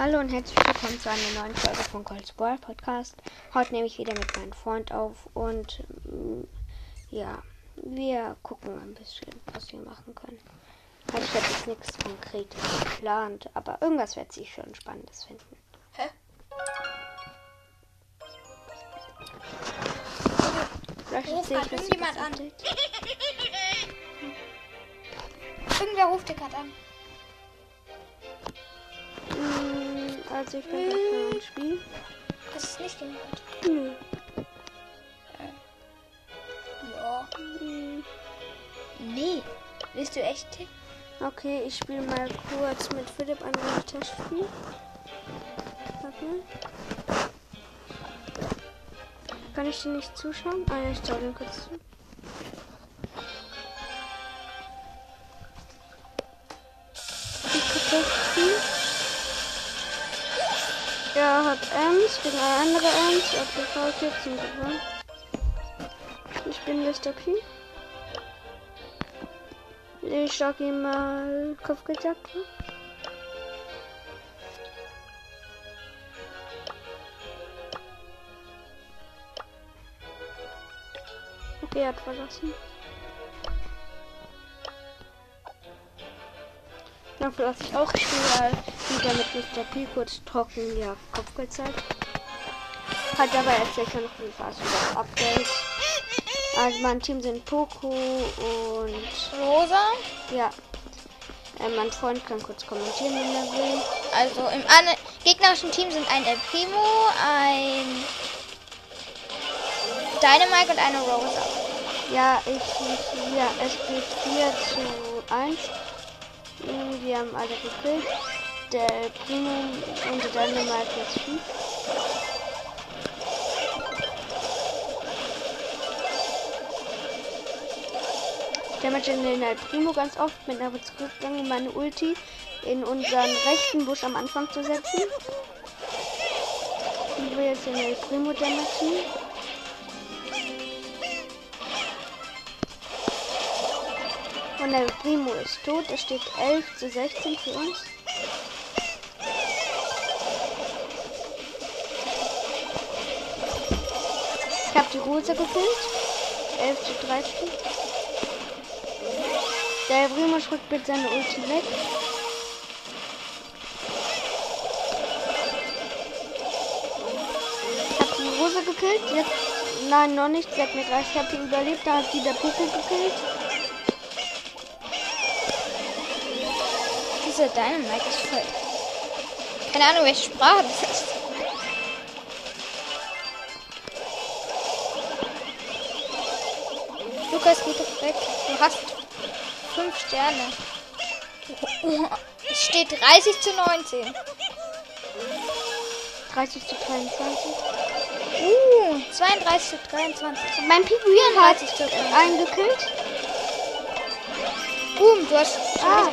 Hallo und herzlich willkommen zu einer neuen Folge von Colts Ball Podcast. Heute nehme ich wieder mit meinem Freund auf und mm, ja, wir gucken ein bisschen, was wir machen können. Also ich habe jetzt nichts Konkretes geplant, aber irgendwas wird sich schon Spannendes finden. Hä? Vielleicht Ruf erzähle grad ich was irgendjemand an. Irgendwer ruft dir gerade an. Mm, Also ich bin gerade bei einem Spiel. Das ist nicht jemand. Nö. Ja. Nee. Willst du echt? Okay, ich spiele mal kurz mit Philipp ein Testspiel. Warte. Kann ich dir nicht zuschauen? Ah ja, ich schau den kurz zu. Hat Ems gegen eine andere Ems. Er hat gefault jetzt und gewonnen. Ich bin Mr. P. Ich sag ihm mal Kopfgeldjagd. vor. Okay, er hat verlassen. Dann verlasse ich auch. Spiele wieder mit Mr. P kurz trocken, ja, Kopfgeldzeit. Hat aber erzählt ja noch viel Spaß über das Update. Also mein Team sind Poco und Rosa. ja. Äh, mein Freund kann kurz kommentieren, wenn er will. Also im gegnerischen Team sind ein El Primo, ein Dynamite und eine Rosa. Ja, ich, ich ja, es geht 4 zu 1. Mm, Wir haben alle gekillt. Der Primo und der Dynamite jetzt 5. Damage in den Primo ganz oft, bin aber zurückgegangen, meine Ulti in unseren rechten Busch am Anfang zu setzen. Ich will jetzt den Primo damagen. Und der Primo ist tot. Es steht 11 zu 16 für uns. Ich habe die Rosa gekillt. 11 zu 13. Der Primo schreckt mit seiner Ulti weg. Ich habe die Rosa gekillt. Jetzt, nein, noch nicht. Sie hat mir 30 HP überlebt. Da hat sie der Poco gekillt. Diese Dynamite ist voll. Keine Ahnung, welche Sprache das ist. Lukas, geh doch weg. Du hast fünf Sterne. Es steht 30 zu 19. 30 zu 23. Uh, 32 zu 23. Mein Pinguin hat 34 zu 23. einen gekillt. Boom, du hast. Ah,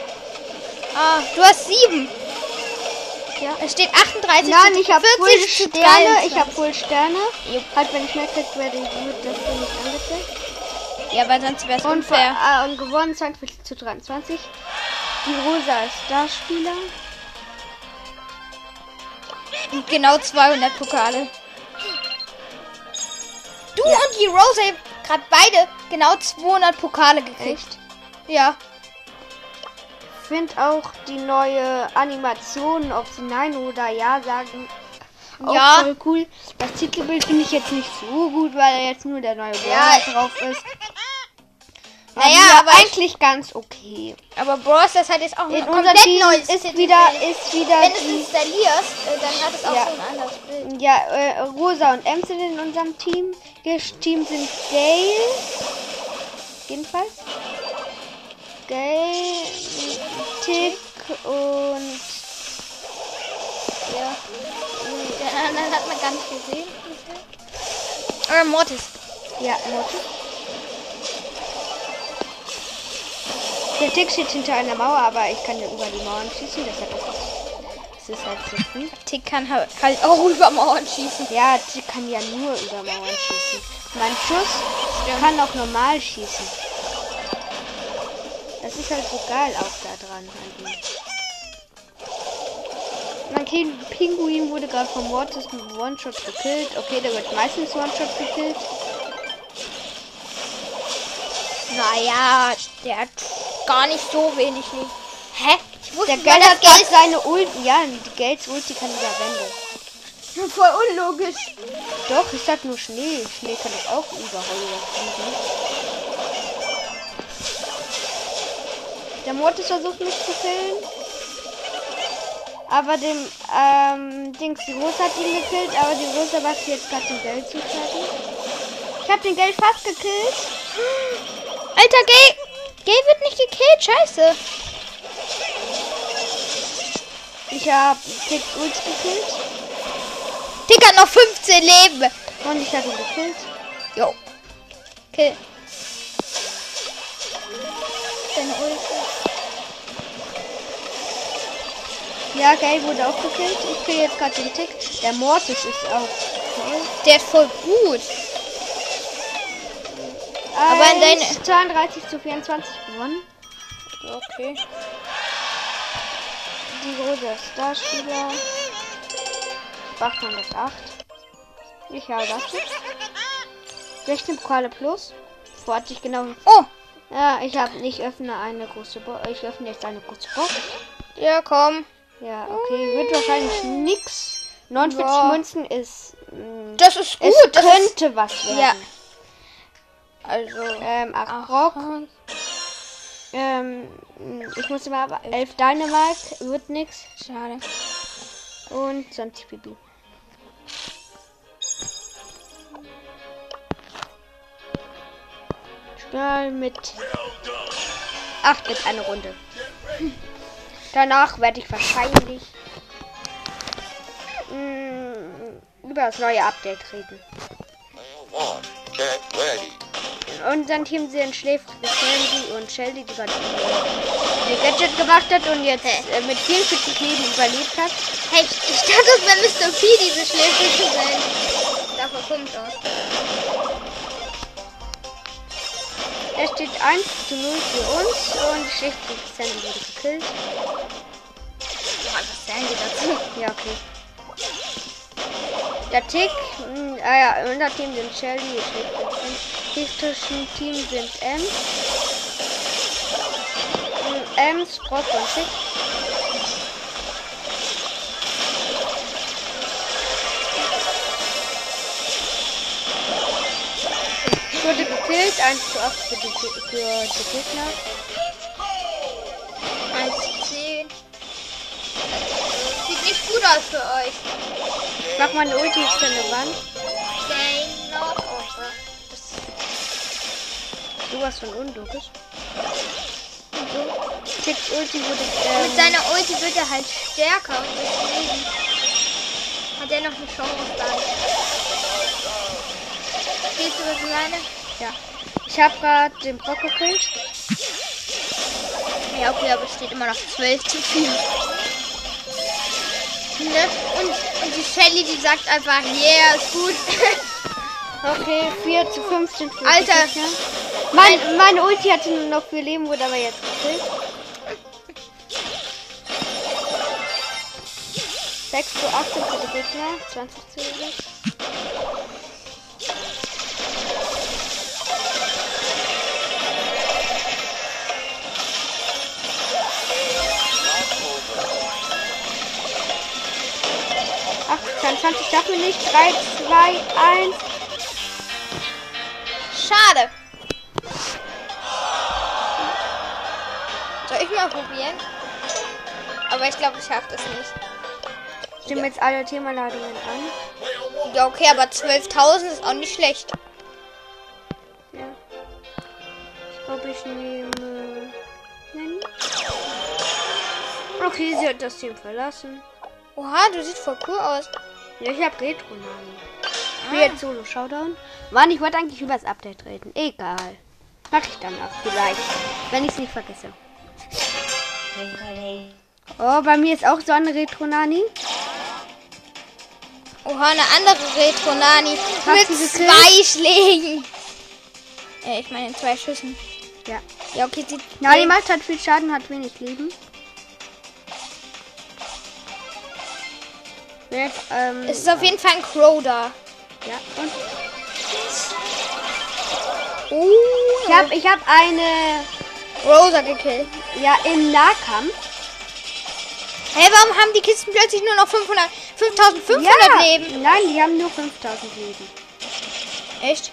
Ah, du hast sieben. ja. Es steht 38 Nein, zu ich habe 40 Full Sterne. 23. Ich habe Full Sterne. Jupp. Halt, wenn ich mehr krieg, werde ich wird das hier nicht angezeigt. Ja, weil sonst wäre es Und, unfair. äh, und gewonnen 42 zu 23. Die Rosa ist Starspieler. Und genau 200 Pokale. Du Ja. und die Rose haben gerade beide genau 200 Pokale gekriegt. Echt? Ja. Ich finde auch die neue Animation, ob sie Nein oder Ja sagen, auch Ja. voll cool. Das Titelbild finde ich jetzt nicht so gut, weil jetzt nur der neue Ja. Brawler drauf ist. Naja, ja, aber eigentlich ganz okay. Aber Bros, das hat jetzt auch In ein komplett Team neues ist Titelbild. wieder, ist wieder Wenn du es installierst, äh, dann hat es auch Ja. so ein anderes Bild. ja, äh, Rosa und Ems sind in unserem Team. Das Team sind Gale. Jedenfalls. Tick und Ja. Den anderen hat man gar nicht gesehen. Oder Mortis. ja, Mortis. Der Tick steht hinter einer Mauer, aber ich kann ja über die Mauern schießen, deshalb ist es, es ist halt so früh. Tick kann halt auch über Mauern schießen. Ja, Tick kann ja nur über Mauern schießen. Mein Schuss kann auch normal schießen. Ist halt so geil auch da dran. Mein Kind Pinguin wurde gerade vom Mortis mit One-Shot gekillt. Okay, der wird meistens One-Shot gekillt. Naja, der hat gar nicht so wenig Leben. Hä? Ich wusste Der mal, Geld seine Ulti. Ja, die Gelds Ulti kann wieder wenden. voll unlogisch. Doch, ich sag nur Schnee. Schnee kann doch auch überall Der Mortis versucht mich zu killen. Aber dem, ähm, Dings, die Rose hat ihn gekillt, aber die Rose macht jetzt gerade den Geld zu fertig. Ich hab den Geld fast gekillt. Alter, Gay. Gay wird nicht gekillt, scheiße. Ich hab Tick Ult gekillt. Tick hat noch 15 Leben. Und ich hab ihn gekillt. Jo. Kill. Deine Ulti. Ja, Gay wurde auch gekillt. Ich kriege jetzt gerade den Tick. Der Mortis ist auch toll. Der ist voll gut. Aber in deine- 1, 32 zu 24 gewonnen. Okay. Die ist Starspieler. 808. Ich habe das jetzt. 16 Pokale plus. Wo hatte ich genau. Oh. Ja, ich habe nicht öffne eine große Box. Ich öffne jetzt eine große Box. Ja, komm. Ja, okay. Wird wahrscheinlich nix. 49 Ja. Münzen ist. mh, Das ist gut. es das ist, könnte was werden. Ja. also. Ähm, 8 Ach, Brock. Ähm, ich muss immer aber 11 Dynamite. Wird nix. Schade. Und 20 Bibi. Schnell mit 8 mit eine Runde. Danach werde ich wahrscheinlich mh, über das neue Update reden. In unserem Team sind schläfrige Sandy und Shelly, die gerade ihr Gadget gemacht hat und jetzt äh, mit 44 Leben überlebt hat. Hey, ich dachte, es wäre Mr. P, diese schläfrige sein. Davon kommt aus. Es steht 1 zu 0 für uns und die schläfrige Sandy wurde gekillt. Dazu? Ja, okay. Der Tick, mh, ah ja, unser Team sind Shelly. Gegnerischen Team sind Ems. Mh, Ems, Brock und Tick. Ich wurde gekillt, 1 zu 8 für die, für die Gegner. Aus für euch. Ich mach meine Ulti jetzt an der Wand. Stay noch. Oh, das Sowas von unlogisch. so. Ticks Ulti wurde. Mit Ähm, seiner Ulti wird er halt stärker und deswegen hat er noch eine Chance dann. Gehst du was ich meine? ja. Ich habe gerade den Brock gekillt. Ja, okay, aber es steht immer noch 12 zu 4. Ne? Und, und die Shelly, die sagt einfach, yeah, ist gut. Okay, 4 zu 15 für die Alter. Gegner. Mein, meine Ulti hatte nur noch 4 Leben, wurde aber jetzt gekillt. 6 zu 18 für die Gegner. 20 zu 11. Ach, 22 schaffen wir nicht. 3, 2, 1. Schade. Soll ich mal probieren? Aber ich glaube, ich schaffe das nicht. Stimmen jetzt alle Themaladungen an. Ja, okay, aber 12.000 ist auch nicht schlecht. Ja. Ich glaube, ich nehme. Nein. Okay, sie hat das Team verlassen. Oha, du siehst voll cool aus. Ja, ich habe retro namen Ich will jetzt Solo Showdown. Mann, ich wollte eigentlich über das Update reden. Egal. Mach ich dann auch vielleicht. Wenn ich es nicht vergesse. Oh, bei mir ist auch so eine Retro-Nani. Oha, eine andere Retro-Nani. Mit zwei Schlägen. Ja, ich meine zwei Schüssen. Ja. Ja, okay, die. Die macht halt viel Schaden, hat wenig Leben. Ja, ähm, Es ist auf jeden Fall ein Crow da. ja, und Oh, ich habe ich hab eine, Rosa gekillt. ja, im Nahkampf. Hä, warum haben die Kisten plötzlich nur noch 500, 5500 ja, Leben? Nein, die haben nur 5000 Leben. Echt?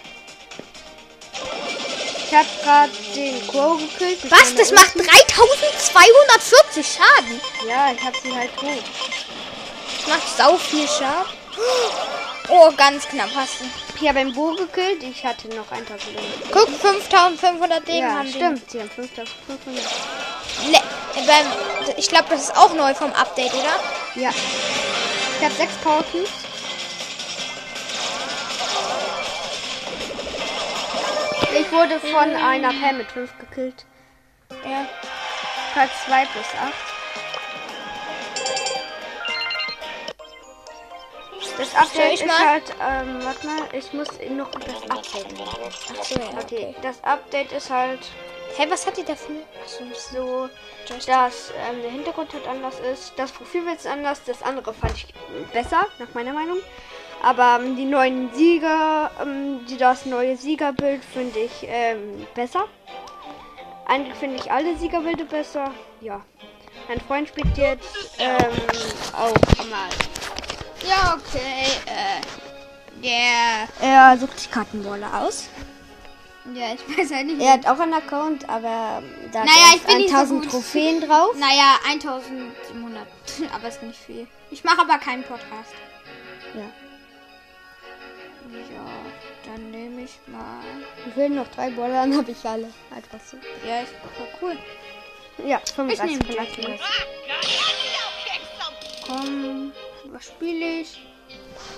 Ich habe gerade den Crow gekillt. mit Was? Das macht Ulti. 3240 Schaden. Ja, ich habe sie halt tot. Macht sau viel Schaden. Oh, ganz knapp hast du. Ich habe einen Bo gekillt. Ich hatte noch 1000 Leben. Guck, 5500 Leben Ja, haben stimmt. Sie haben 5500. die. Ne, beim, ich glaube, das ist auch neu vom Update, oder? Ja. Ich habe sechs Power Cubes. Ich wurde von einer Pam mit 5 gekillt. Ja. Platz 2 plus 8. Das Update ist mal? halt, ähm, warte mal, ich muss noch das Update. Ach so, ja. Okay, das Update ist halt Hey, was hat die da für... Achso, so, dass ähm, der Hintergrund halt anders ist. Das Profilbild ist anders, das andere fand ich besser, nach meiner Meinung. Aber ähm, die neuen Sieger, ähm, die, das neue Siegerbild finde ich ähm, besser. Eigentlich finde ich alle Siegerbilder besser. Ja. Mein Freund spielt jetzt ähm, auch mal. Ja, okay. Äh, der... Er sucht sich Kartenballer aus. Ja, ich weiß halt nicht. Er hat auch einen Account, aber da Naja, ich bin nicht so 1000 gut. Trophäen drauf. Naja, 1700. aber ist nicht viel. Ich mache aber keinen Podcast. Ja. Ja, dann nehme ich mal. Ich will noch drei Baller, dann habe ich alle. Einfach so. Ja, ist voll cool. Ja, Ich 35 nehme von Jackie. 38. Komm, was spiele ich?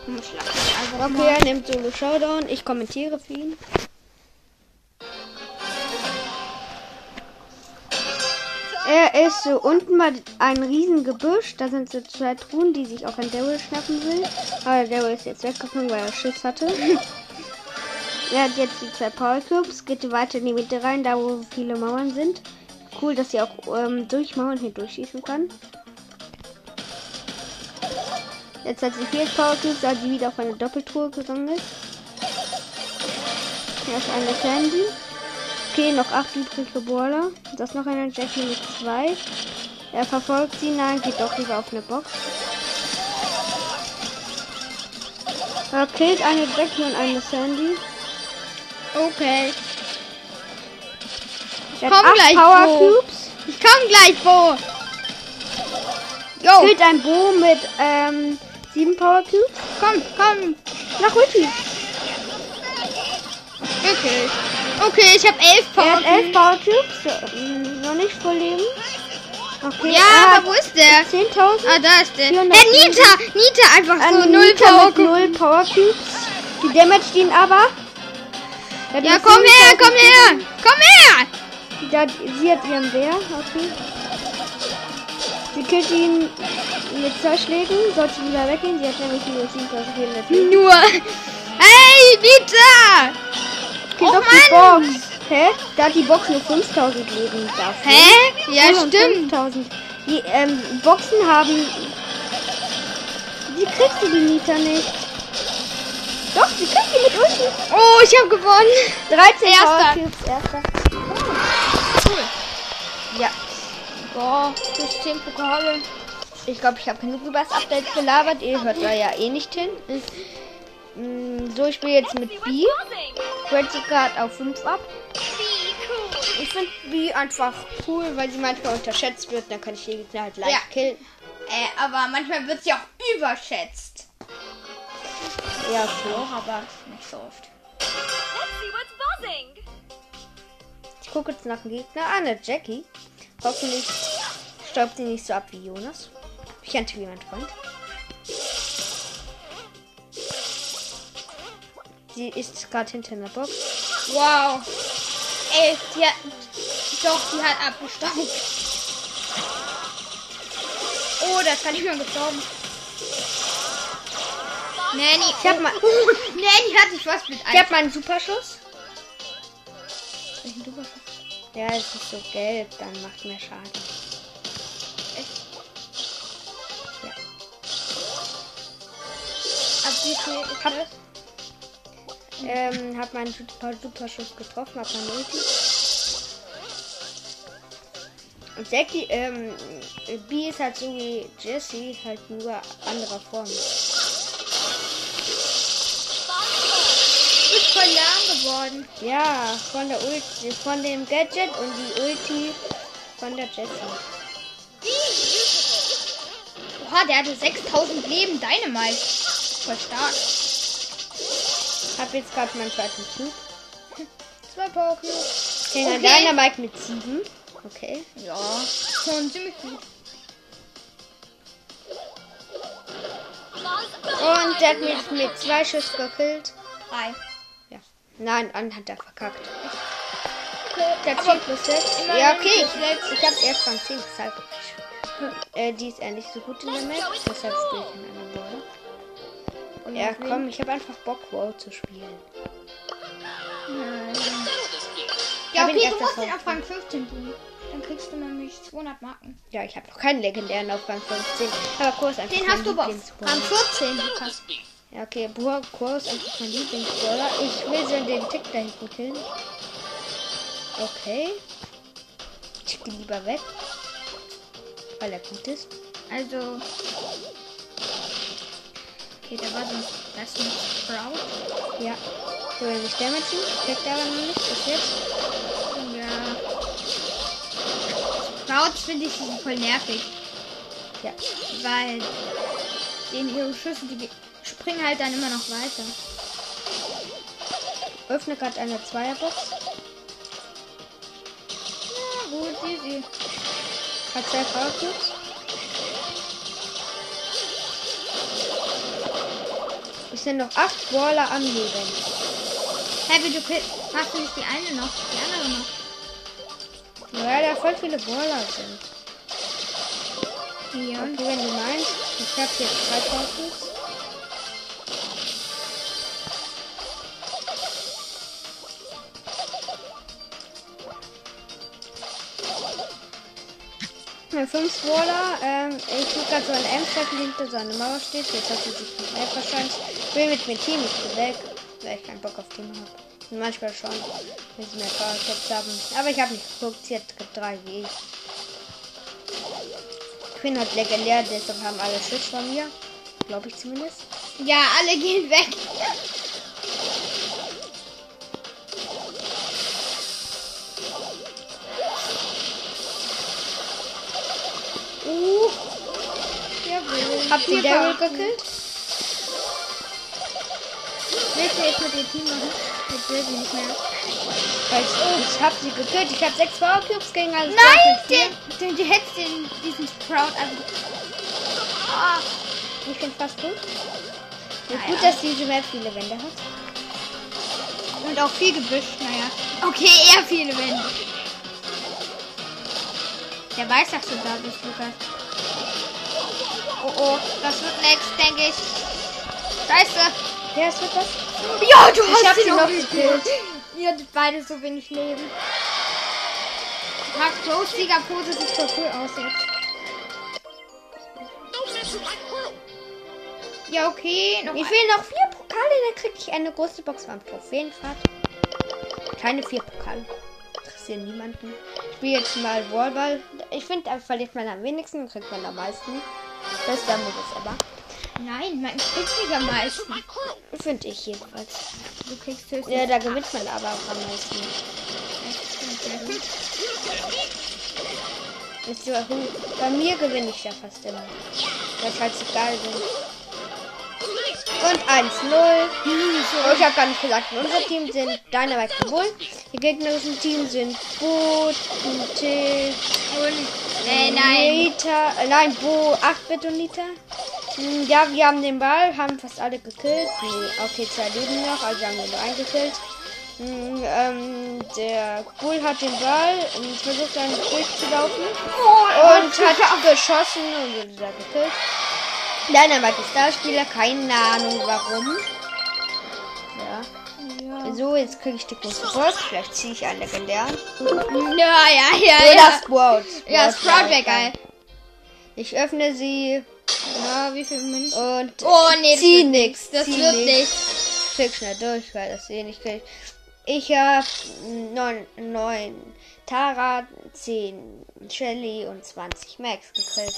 Komm, ich lasse einfach Okay, mal. er nimmt Solo Showdown. Ich kommentiere für ihn. Er ist so unten bei ein riesen Gebüsch. Da sind so zwei Truhen, die sich auch an Daryl schnappen will. Aber Daryl ist jetzt weggegangen, weil er Schiss hatte. er hat jetzt die zwei Power Cubes. Geht weiter in die Mitte rein, da wo viele Mauern sind. Cool, dass sie auch ähm, durch Mauern hier durchschießen kann. Jetzt hat sie vier Power Cubes, da sie wieder auf eine Doppeltruhe gegangen ist. Hier ist eine Sandy. Okay, noch acht übrige Brawler. Das ist noch eine Jackie mit zwei. Er verfolgt sie. Nein, geht doch lieber auf eine Box. Er killt eine Jackie und eine Sandy. Okay. Er Komm gleich, Power Bo. Cubes. Ich komm gleich, Bo. Jo, Killt ein Bo mit ähm, sieben Power Cubes. komm, komm. Nach Ulti. Okay. Okay, ich habe elf Er Power. hat elf Power Cubes. ähm, noch nicht voll leben. Okay, Ja, er aber wo ist der? hat 10.000. Ah, da ist der. 400 Hey, Nita! Nita einfach so An null Nita Power. mit null Power Cubes. Die damaged ihn aber. Er Ja, nur komm her, 7000 komm her! Komm her! Sie hat ihren Bär. Okay. Sie killt ihn mit zwei Schlägen. Sollte lieber weggehen. Sie hat nämlich nur 7400 Leben. Nur. Hey, Nita! Killt Oh doch die! Box. Hä? Da hat die Box nur 5000 Leben dafür. Hä? Ja, und stimmt. 5000. Die ähm, Boxen haben. Wie kriegt sie die Nita nicht? Doch, sie kriegt die mit Ulti. Oh, ich habe gewonnen. 13 Erster. Cubes, erster. Cool. Ja. Boah, plus 10 Pokale. Ich glaube, ich habe genug über das Update gelabert. Ihr hört da ja eh nicht hin. Mm, So, ich spiele jetzt mit B. Crazy Card auf 5 ab. Ich finde B einfach cool, weil sie manchmal unterschätzt wird. Dann kann ich die Gegner halt leicht Ja. killen. Äh, aber manchmal wird sie auch überschätzt. Ja. Auch, aber nicht so oft. Ich gucke jetzt nach dem Gegner. Ah, eine Jackie. Hoffentlich staubt sie nicht so ab wie Jonas. Ich kannte mein Freund. Sie ist gerade hinter einer Box. Wow. Ey, die hat. Doch, die hat abgestaubt. Oh, das kann ich mal gestorben. Nanny. Ich hab mal- Oh, Nanny hat sich was mit Ich habe meinen Superschuss. Ja, es ist so gelb, dann macht mehr Schaden. Ist Hab-? Ähm, hab meinen super, super Schuss getroffen, hab mein Ulti. Und Jackie, ähm, B ist halt so wie Jessie, halt nur anderer Form. Du bist voll lahm geworden. Ja, von der Ulti, von dem Gadget und die Ulti von der Jessie. Oha, der hatte 6000 Leben. Dynamite. Voll stark. Hab jetzt gerade meinen zweiten Cube. Zwei Pokémon. Gegen Okay. okay. Dynamite mit 7. Okay. Ja, schon ziemlich gut. Und der hat mich mit zwei Schuss gekillt. Drei. Ja. Nein, an hat er verkackt. Der aber 10 plus 6. immerhin Ja, okay. sechs. Ich habe erst von 10 deshalb. Äh, die ist eher nicht so gut in der Map. Deshalb spiele ich in einer Ball. Und Ja, komm, ich habe einfach Bock, WoW zu spielen. Ja, Hab ihn okay, du musst ihn auf Rang 15 tun. Dann kriegst du nämlich 200 Marken. Ja, ich habe noch keinen legendären auf Rang 15. Aber Kurs einfach Den hast du Lieblingsbrawler. Rang 14, Lukas. Ja, okay, Boah, Kurs einfach mein Lieblingsbrawler. Ich will so den Tick da hinten killen. Okay. Ich gehe lieber weg. Weil er gut ist. Also. Okay, da war so ein. Das ist ein Sprout. Ja. So, will mich damagen. Er aber noch nicht. Bis jetzt. Ja. Sprouts finde ich voll nervig. Ja. Weil. Den ihre Schüsse, die springen halt dann immer noch weiter. Öffne gerade eine Zweierbox. Ja, gut, easy. Hat zwei Powercubes. Es sind noch acht Brawler am Leben. Hey, wie du machst du nicht die eine noch, die andere noch? Weil da voll viele Brawler sind. Ja. Okay, wenn du meinst. Ich habe jetzt zwei Powercubes. Ja, Fünf Brawler. Ähm, ich gucke gerade so ein M-Stefan hinter so einer Mauer steht. Jetzt hat sie sich nicht mehr wahrscheinlich. Ich will mit mir Team, ich bin weg. Weil ich keinen Bock auf Team habe. Manchmal schon, wenn sie mehr Powercaps haben. Aber ich habe nicht geguckt, sie hat drei wie ich. Quinn hat legendär, deshalb haben alle Schiss von mir. Glaube ich zumindest. Ja, alle gehen weg. Habt ihr Daryl Power- gekillt? Willst du jetzt mit ihr Team machen? Jetzt will sie nicht mehr. Ich, ich habe sie gekillt. Ich habe sechs Powercubes gegen alle. Nein, den, den, du hättest den, diesen Sprout einfach. Ah, Ich finde fast gut. Ja, gut, dass diese Map viele Wände hat. und auch viel Gebüsch, naja. Okay, eher viele Wände. Der weiß, dass du da bist, Lukas. Oh oh, das wird nichts, denke ich. Scheiße. Wer ist das? Ja, du Ich hab hast ihn noch gekillt. Ihr hattet beide so wenig Leben. Mark Rose Siegerpose sieht voll cool aus jetzt. Ja, okay. Noch Mir fehlen noch vier Pokale, dann kriege ich eine große Box beim Trophäenfahrt. Keine vier Pokale. Interessieren niemanden. Ich spiele jetzt mal Wallball. Ich finde, da verliert man am wenigsten und kriegt man am meisten. Bester Modus aber. Nein, man kriegt am meisten. Finde ich jedenfalls. Du kriegst höchstens. Ja, da gewinnt man aber auch am meisten. Wisst ihr warum? Bei mir gewinne ich ja fast immer. Weil halt so geil bin. Und 1-0. Oh, ich habe gar nicht gesagt, unser Team sind Dynamite Bull. Die gegnerischen Team sind Boot, Tick, Und, äh, nein. Nita, äh, nein, Bo, 8-Bit und Nita. Hm, Ja, wir haben den Ball, haben fast alle gekillt. Nee, okay, zwei leben noch, also haben wir nur einen gekillt. Hm, ähm, der Bull hat den Ball und versucht dann durchzulaufen und hat geschossen und wurde da gekillt. Dynamite ist Starspieler, keine Ahnung warum. Ja. So, jetzt kriege ich die große Box. Vielleicht ziehe ich einen legendären. Ja, ja, ja, Oder ja. Sprout. Ja, Sprout Sprout wäre geil. Ich öffne sie. Ja, wie viele Münzen? Und Oh, nee, zieh nix. Das zieh wird nix. nicht. Schick schnell durch, weil das eh nicht kriegt. Ich habe 9, 9 Tara, 10 Shelly und 20 Max gekriegt.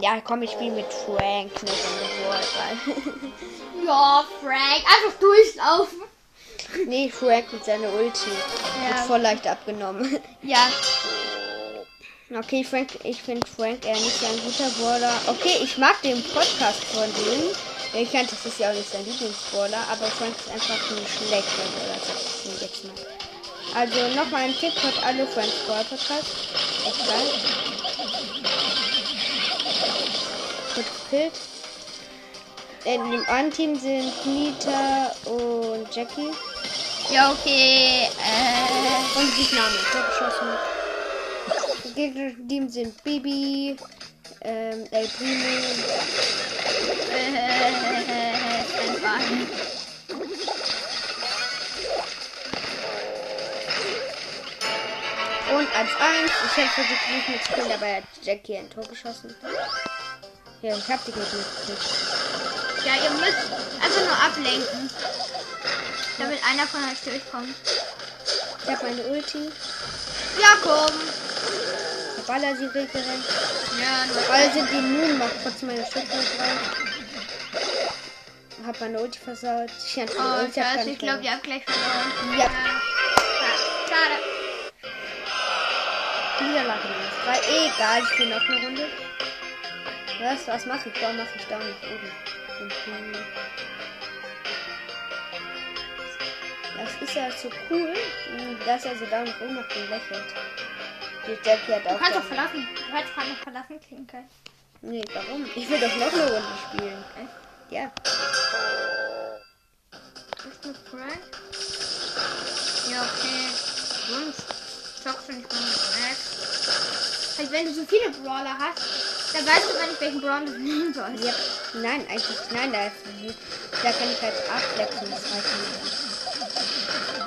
Ja, komm, ich spiele mit Frank nicht in der Ja, Frank, einfach durchlaufen. Nee, Frank mit seiner Ulti. Ja. Wird voll leicht abgenommen. Ja, Okay, Frank, ich finde Frank eher nicht so ein guter Brawler. Okay, ich mag den Podcast von ihm. Ich kannte, das ist ja auch nicht sein Lieblingsbrawler, aber Frank ist einfach ein schlechter Brawler, sag ich jetzt mal. Also nochmal ein Tipp, hört alle Franks Brawl Podcast. Echt geil. Gekillt. In dem anderen Team sind Nita und Jackie. ja, okay. Äh, Und die Namen. Ich hab geschossen. Die Gegner im Team sind Bibi, ähm, El Primo, äh, und als 1. Ich hätte versucht, nicht mit killen, dabei hat Jackie ein Tor geschossen. Ja, ich hab die Gegner gekriegt. Ja, ihr müsst einfach nur ablenken. Damit einer von euch durchkommt. Ich hab meine Ulti. Ja, komm. Baller sie regelrecht. Ja, nur Alle sind immun, macht trotzdem meine Schüsse drauf. Hab meine Ulti versaut. Ich meine Oh, Ulti hab scheiße, ich glaube, ihr habt gleich verloren. Ja. Schade. Niederlage 3. Egal, ich bin noch eine Runde. Was, was mache ich? Warum mache ich da nicht oben? Das ist ja so cool, hm, dass er so da nach oben macht und lächelt. Die Jackie hat Du auch. kannst doch da- verlassen. Du hättest gerade noch verlassen kriegen können. Nee, warum? Ich will doch noch eine Runde spielen. Ja. Bist du Frank? Ja, okay. Sonst zockst du nicht mal mit Max. Also wenn du so viele Brawler hast, dann weißt du gar nicht, welchen Brawler du nehmen sollst. ja. Nein, eigentlich, nein, da, ist, da kann ich halt abwechseln. Das nicht.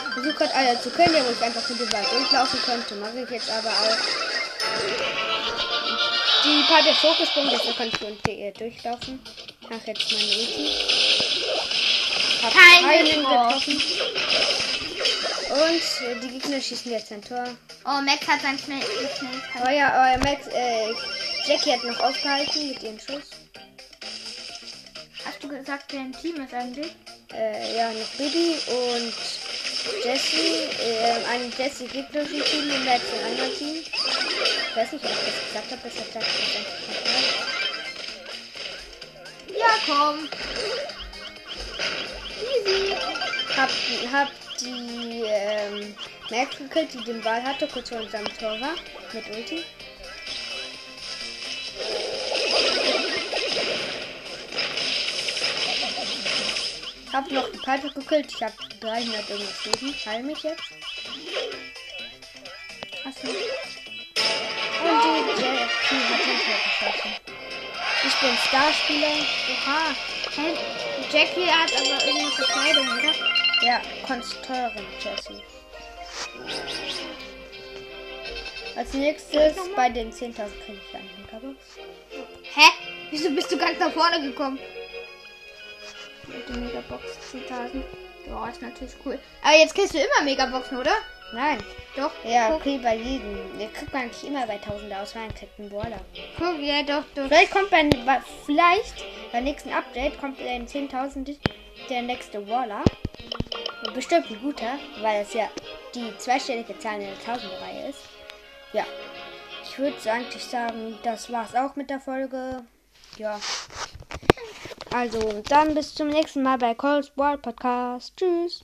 Ich versuche gerade alle zu können, wo ich einfach mit dem Ball durchlaufen könnte. Mache ich jetzt aber auch. Die Part ist hochgesprungen, deshalb kann ich und äh, durchlaufen. Mach jetzt meine Ulti. Hab Keinen getroffen. Und äh, die Gegner schießen jetzt ein Tor. Oh, Max hat sein schnell. Oh ja, oh, Max, äh, Jackie hat noch aufgehalten mit ihrem Schuss. Hast du gesagt, wer im Team ist eigentlich? Äh, ja, noch Bibi und Jessie. Äh, ein Jessie gegnerischen Team und Max im anderen Team. Ich weiß nicht, ob ich das gesagt habe, das hat das einfach Ja, komm. Easy. Hab, hab die ähm, Max gekillt, die den Ball hatte, kurz vor unserem Tor war, mit Ulti. Hab noch die Piper gekillt, ich hab 300 irgendwas Leben, heil mich jetzt. Du? Und die Jackie hat den Tor geschossen. Ich bin Starspieler. Oha. Hey, Jackie hat aber irgendeine Verkleidung, oder? Ja, Konstrukteurin Jessie. Als nächstes bei den 10.000 kriege ich einen Megabox. Hä? Wieso bist du ganz nach vorne gekommen? Mit der Megabox 10.000. Ja, ist natürlich cool. Aber jetzt kriegst du immer Megaboxen, oder? Nein. Doch. Ja, Guck, okay, bei jedem. Der kriegt man eigentlich immer bei 1000 aus, weil man kriegt einen Brawler. guck, ja, doch, doch. Vielleicht kommt bei, vielleicht beim nächsten Update kommt in 10.000 der nächste Waller. Und Bestimmt ein guter, weil es ja die zweistellige Zahl in der Tausenderreihe ist. Ja. Ich würde eigentlich sagen, das war's auch mit der Folge. Ja. Also, dann bis zum nächsten Mal bei Cold World Podcast. Tschüss.